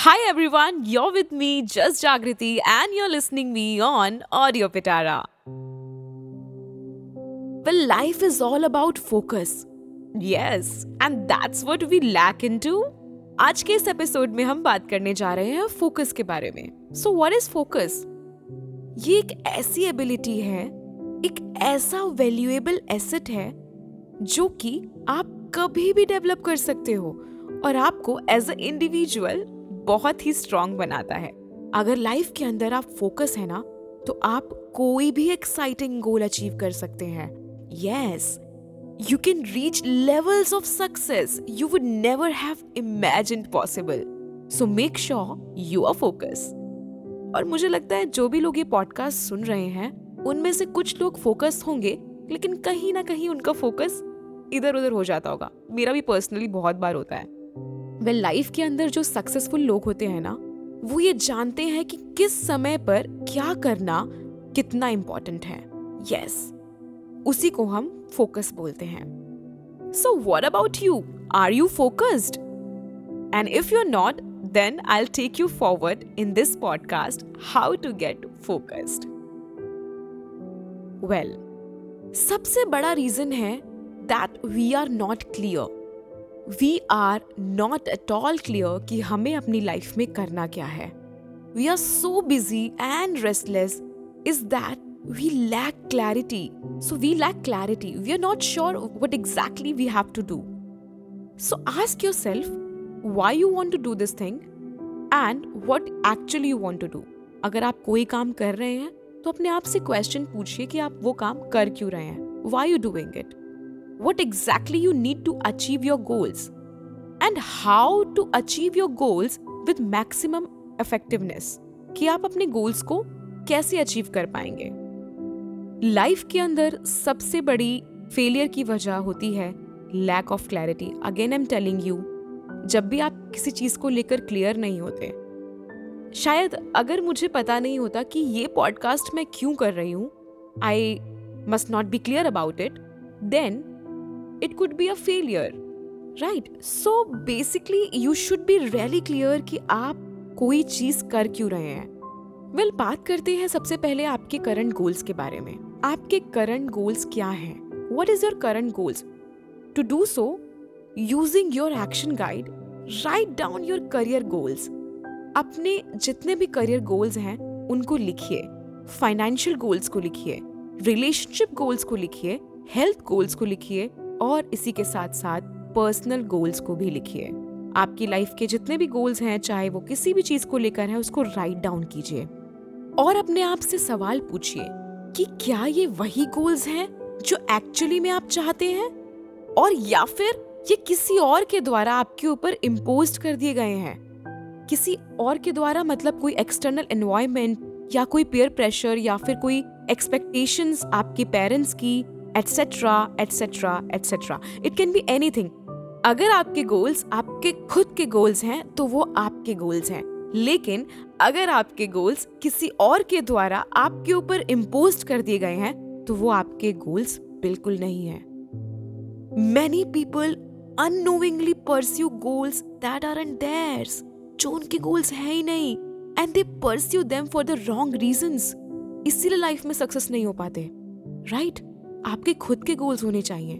Hi everyone you're with me just Jagriti and you're listening me on audio Pitara well life is all about focus yes and that's what we lack in to आज के इस episode में हम बात करने जा रहे हैं फोकस के बारे में. सो वॉट इज़ फोकस ये एक ऐसी एबिलिटी है, एक ऐसा वैल्यूएबल एसेट है, जो कि आप कभी भी डेवलप कर सकते हो और आपको एज अ इंडिविजुअल बहुत ही स्ट्रांग बनाता है। अगर लाइफ के अंदर आप फोकस है ना तो आप कोई भी एक्साइटिंग गोल अचीव कर सकते हैं। Yes you can reach levels of success you would never have imagine possible so make sure you are focus और मुझे लगता है जो भी लोग ये पॉडकास्ट सुन रहे हैं, उनमें से कुछ लोग फोकस होंगे, लेकिन कहीं ना कहीं उनका फोकस इधर उधर हो जाता होगा। मेरा भी पर्सनली बहुत बार होता है। Well, लाइफ के अंदर जो सक्सेसफुल लोग होते हैं ना वो ये जानते हैं कि किस समय पर क्या करना कितना इंपॉर्टेंट है। यस yes, उसी को हम फोकस बोलते हैं। So what about you are you focused and if you are not then I take you forward in this podcast how to get focused well सबसे बड़ा रीजन है that we are not clear we are not at all clear कि हमें अपनी life में करना क्या है we are so busy and restless is that we lack clarity. So we lack clarity. We are not sure what exactly we have to do. So ask yourself why you want to do this thing and what actually you want to do. अगर आप कोई काम कर रहे हैं तो अपने आप से क्वेश्चन पूछिए कि आप वो काम कर क्यों रहे हैं why you doing it what exactly you need to achieve your goals and how to achieve your goals with maximum effectiveness. कि आप अपने गोल्स को कैसे अचीव कर पाएँगे? लाइफ के अंदर सबसे बड़ी फेलियर की वजह होती है lack of clarity again I am telling you जब भी आप किसी चीज़ को लेकर क्लियर नहीं होते, शायद अगर मुझे पता नहीं होता कि ये पॉडकास्ट मैं क्यों कर रही हूँ I must not be clear about it then it could be a failure. Right? So basically you should be really clear कि आप कोई चीज़ कर क्यों रहे हैं। वेल well, बात करते हैं सबसे पहले आपके करंट गोल्स के बारे में। आपके करंट गोल्स क्या हैं? What is your current goals to do so using your action guide write down your career goals अपने जितने भी करियर गोल्स हैं उनको लिखिए। फाइनेंशियल गोल्स को लिखिए। रिलेशनशिप गोल्स को लिखिए। हेल्थ गोल्स को लिखिए। और इसी के साथ साथ पर्सनल गोल्स को भी लिखिए। आपकी लाइफ के जितने भी गोल्स हैं, चाहे वो किसी भी चीज़ को लेकर है, उसको राइट डाउन कीजिए। और अपने आप से सवाल पूछिए कि क्या ये वही गोल्स हैं जो एक्चुअली में आप चाहते हैं? और या फिर ये किसी और के द्वारा आपके ऊपर इम्पोज कर दिए गए हैं? किसी और के द्वारा मतलब कोई एक्सटर्नल एनवायरमेंट या कोई पेयर प्रेशर या फिर कोई एक्सपेक्टेशंस आपके पेरेंट्स की etcetera etcetera etcetera it can be any अगर आपके गोल्स आपके खुद के गोल्स हैं तो वो आपके गोल्स हैं. लेकिन अगर आपके गोल्स किसी और के द्वारा आपके ऊपर इम्पोज कर दिए गए हैं तो वो आपके गोल्स बिल्कुल नहीं है. Many people unknowingly pursue goals that are and theirs जो उनके गोल्स है ही नहीं and they pursue them for the wrong reasons इसीलिए लाइफ में सक्सेस नहीं हो पाते. Right right? आपके खुद के गोल्स होने चाहिए।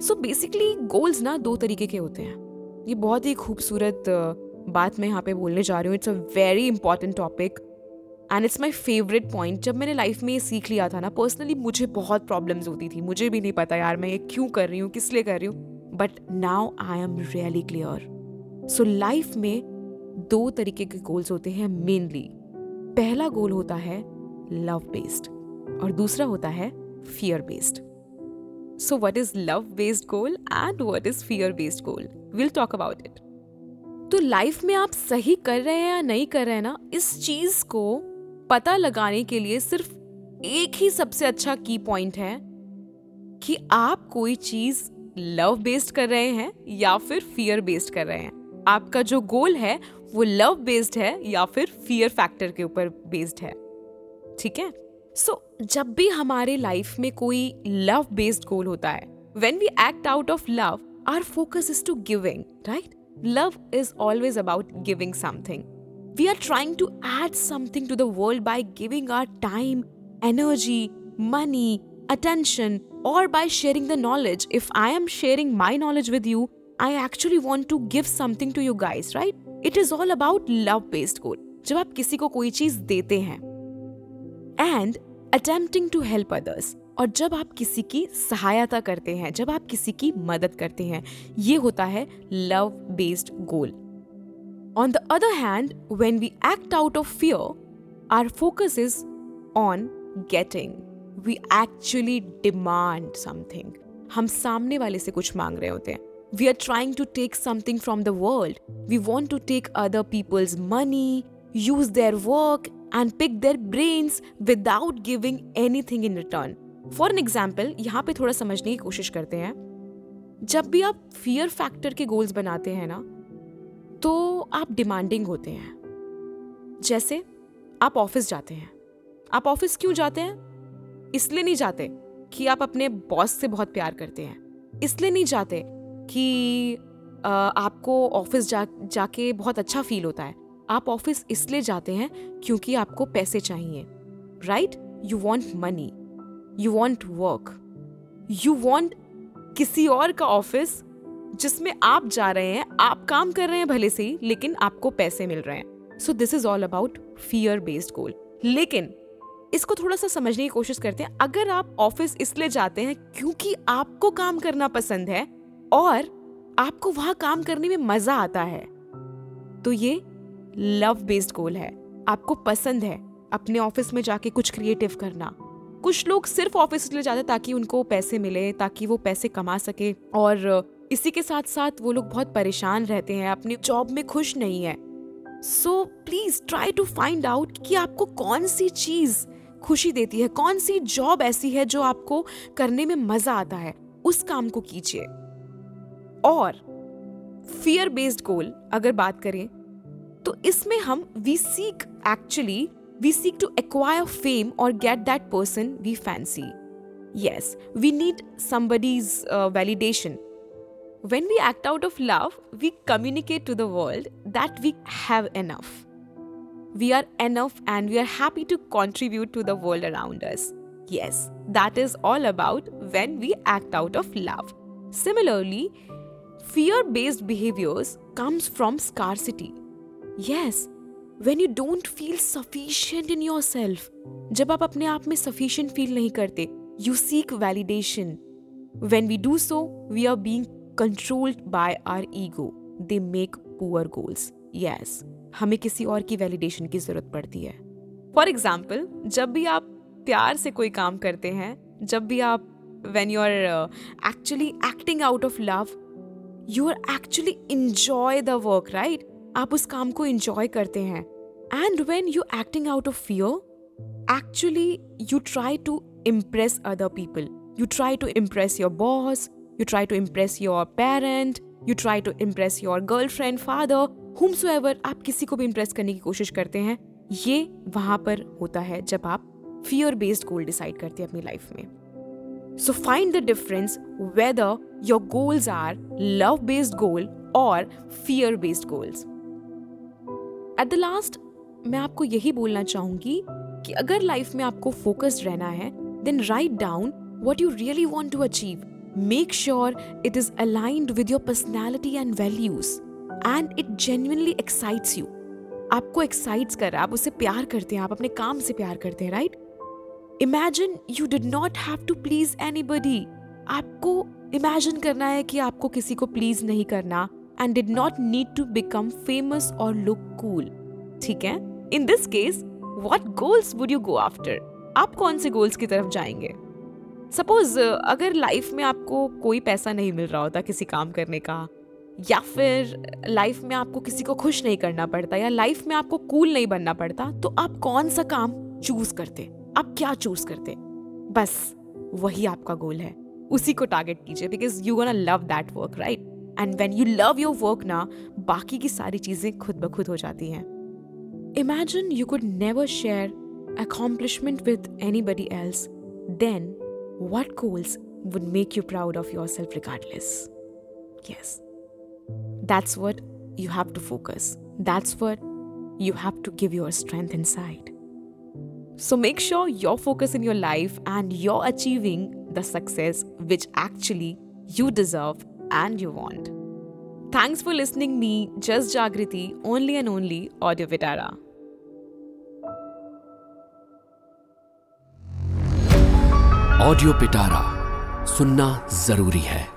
सो बेसिकली गोल्स ना दो तरीके के होते हैं। ये बहुत ही खूबसूरत बात मैं यहाँ पे बोलने जा रही हूँ। It's a very important topic and it's my favourite point जब मैंने लाइफ में ये सीख लिया था ना पर्सनली मुझे बहुत प्रॉब्लम्स होती थी। मुझे भी नहीं पता यार, मैं ये क्यों कर रही हूँ, किस लिए कर रही हूँ। But now I am really clear so life में दो तरीके के गोल्स होते हैं मेनली पहला गोल होता है लव बेस्ड और दूसरा होता है fear based. So, what is love based goal and what is fear based goal? We'll talk about it. तो लाइफ में आप सही कर रहे हैं या नहीं कर रहे हैं ना इस चीज़ को पता लगाने के लिए सिर्फ़ एक ही सबसे अच्छा की पॉइंट है कि आप कोई चीज़ लव बेस्ड कर रहे हैं या फिर फियर बेस्ड कर रहे हैं आपका जो गोल है वो लव बेस्ड है या फिर फियर फैक्टर के ऊपर बेस्ड है ठीक है सो so, जब भी हमारे लाइफ में कोई लव बेस्ड गोल होता है when we act out of love our focus is to giving right love is always about giving something. We are trying to add something to the world by giving our time, energy, money, attention, or by sharing the knowledge. If I am sharing my knowledge with you, I actually want to give something to you guys, right? It is all about love based goal. जब आप किसी को कोई चीज़ देते हैं and attempting to help others और जब आप किसी की सहायता करते हैं, जब आप किसी की मदद करते हैं, ये होता है love based goal on the other hand when we act out of fear our focus is on getting we actually demand something हम सामने वाले से कुछ मांग रहे होते हैं. We are trying to take something from the world we want to take other people's money use their work and pick their brains without giving anything in return for an example यहाँ पे थोड़ा समझने की कोशिश करते हैं। जब भी आप फियर फैक्टर के गोल्स बनाते हैं ना तो आप डिमांडिंग होते हैं। जैसे आप ऑफ़िस जाते हैं। आप ऑफ़िस क्यों जाते हैं? इसलिए नहीं जाते कि आप अपने बॉस से बहुत प्यार करते हैं। इसलिए नहीं जाते कि आपको ऑफ़िस जा, जाके बहुत अच्छा फील होता है। आप ऑफ़िस इसलिए जाते हैं क्योंकि आपको पैसे चाहिए right you want money you want work you want किसी और का ऑफ़िस जिसमें आप जा रहे हैं, आप काम कर रहे हैं भले से ही, लेकिन आपको पैसे मिल रहे हैं। So this is all about fear based goal लेकिन इसको थोड़ा सा समझने की कोशिश करते हैं, अगर आप ऑफ़िस इसलिए जाते हैं क्योंकि आपको काम करना पसंद है और आपको वहाँ काम करने में मज़ा आता है तो ये लव बेस्ड गोल है। आपको पसंद है अपने ऑफ़िस में जाके कुछ क्रिएटिव करना। कुछ लोग सिर्फ़ ऑफ़िस इसलिए जाते ताकि उनको पैसे मिले, ताकि वो पैसे कमा सके और इसी के साथ साथ वो लोग बहुत परेशान रहते हैं, अपने जॉब में खुश नहीं है। So please try to find out कि आपको कौन सी चीज़ खुशी देती है, कौन सी जॉब ऐसी है जो आपको करने में मज़ा आता है, उस काम को कीजिए। और फियर बेस्ड गोल अगर बात करें तो इसमें हम we seek actually we seek to acquire fame or get that person we fancy. Yes, we need somebody's uh, validation. When we act out of love, we communicate to the world that we have enough. We are enough and we are happy to contribute to the world around us. Yes, that is all about when we act out of love. Similarly, fear based behaviors comes from scarcity. Yes, when you don't feel sufficient in yourself जब आप अपने आप में sufficient feel नहीं करते you seek validation when we do so we are being controlled by our ego they make poor goals yes हमें किसी और की वैलिडेशन की ज़रूरत पड़ती है. फॉर एग्ज़ाम्पल जब भी आप प्यार से कोई काम करते हैं जब भी आप when you are actually acting out of love you are actually enjoy the work right आप उस काम को इंजॉय करते हैं। And when you acting out of fear actually you try to impress other people you try to impress your boss you try to impress your parent you try to impress your girlfriend father whom आप किसी को भी impress करने की कोशिश करते हैं, ये वहाँ पर होता है जब आप फियर बेस्ड गोल डिसाइड करते हैं अपनी लाइफ में। So find the difference whether your goals are love based goal और fear based goals at the last मैं आपको यही बोलना चाहूँगी कि अगर लाइफ में आपको फोकस्ड रहना है then write down what you really want to achieve make sure it is aligned with your personality and values and it genuinely excites you आपको एक्साइट्स कर, आप उससे प्यार करते हैं, आप अपने काम से प्यार करते हैं right imagine you did not have to please anybody आपको इमेजिन करना है कि आपको किसी को प्लीज़ नहीं करना. And did not need to become famous or look cool. ठीक है? In this case what goals would you after after आप कौन से गोल्स की तरफ़ जाएँगे? सपोज़ अगर लाइफ में आपको कोई पैसा नहीं मिल रहा होता किसी काम करने का, या फिर लाइफ में आपको किसी को खुश नहीं करना पड़ता, या लाइफ में आपको कूल नहीं बनना पड़ता तो आप कौन सा काम चूज़ करते? आप क्या चूज़ करते? बस, वही आपका गोल है। उसी को टारगेट कीजिए because you gonna love that work right And when you love your work ना बाकी की सारी चीजें खुद ब खुद हो जाती हैं imagine you could never share accomplishment with anybody else, then what goals would make you proud of yourself regardless? Yes, That's what you have to focus. That's what you have to give your strength inside. So make sure you're focused in your life and you're achieving the success which actually you deserve and you want. Thanks for listening me, Just Jagriti, only and only Audio Vitara. Audio Pitara सुनना ज़रूरी है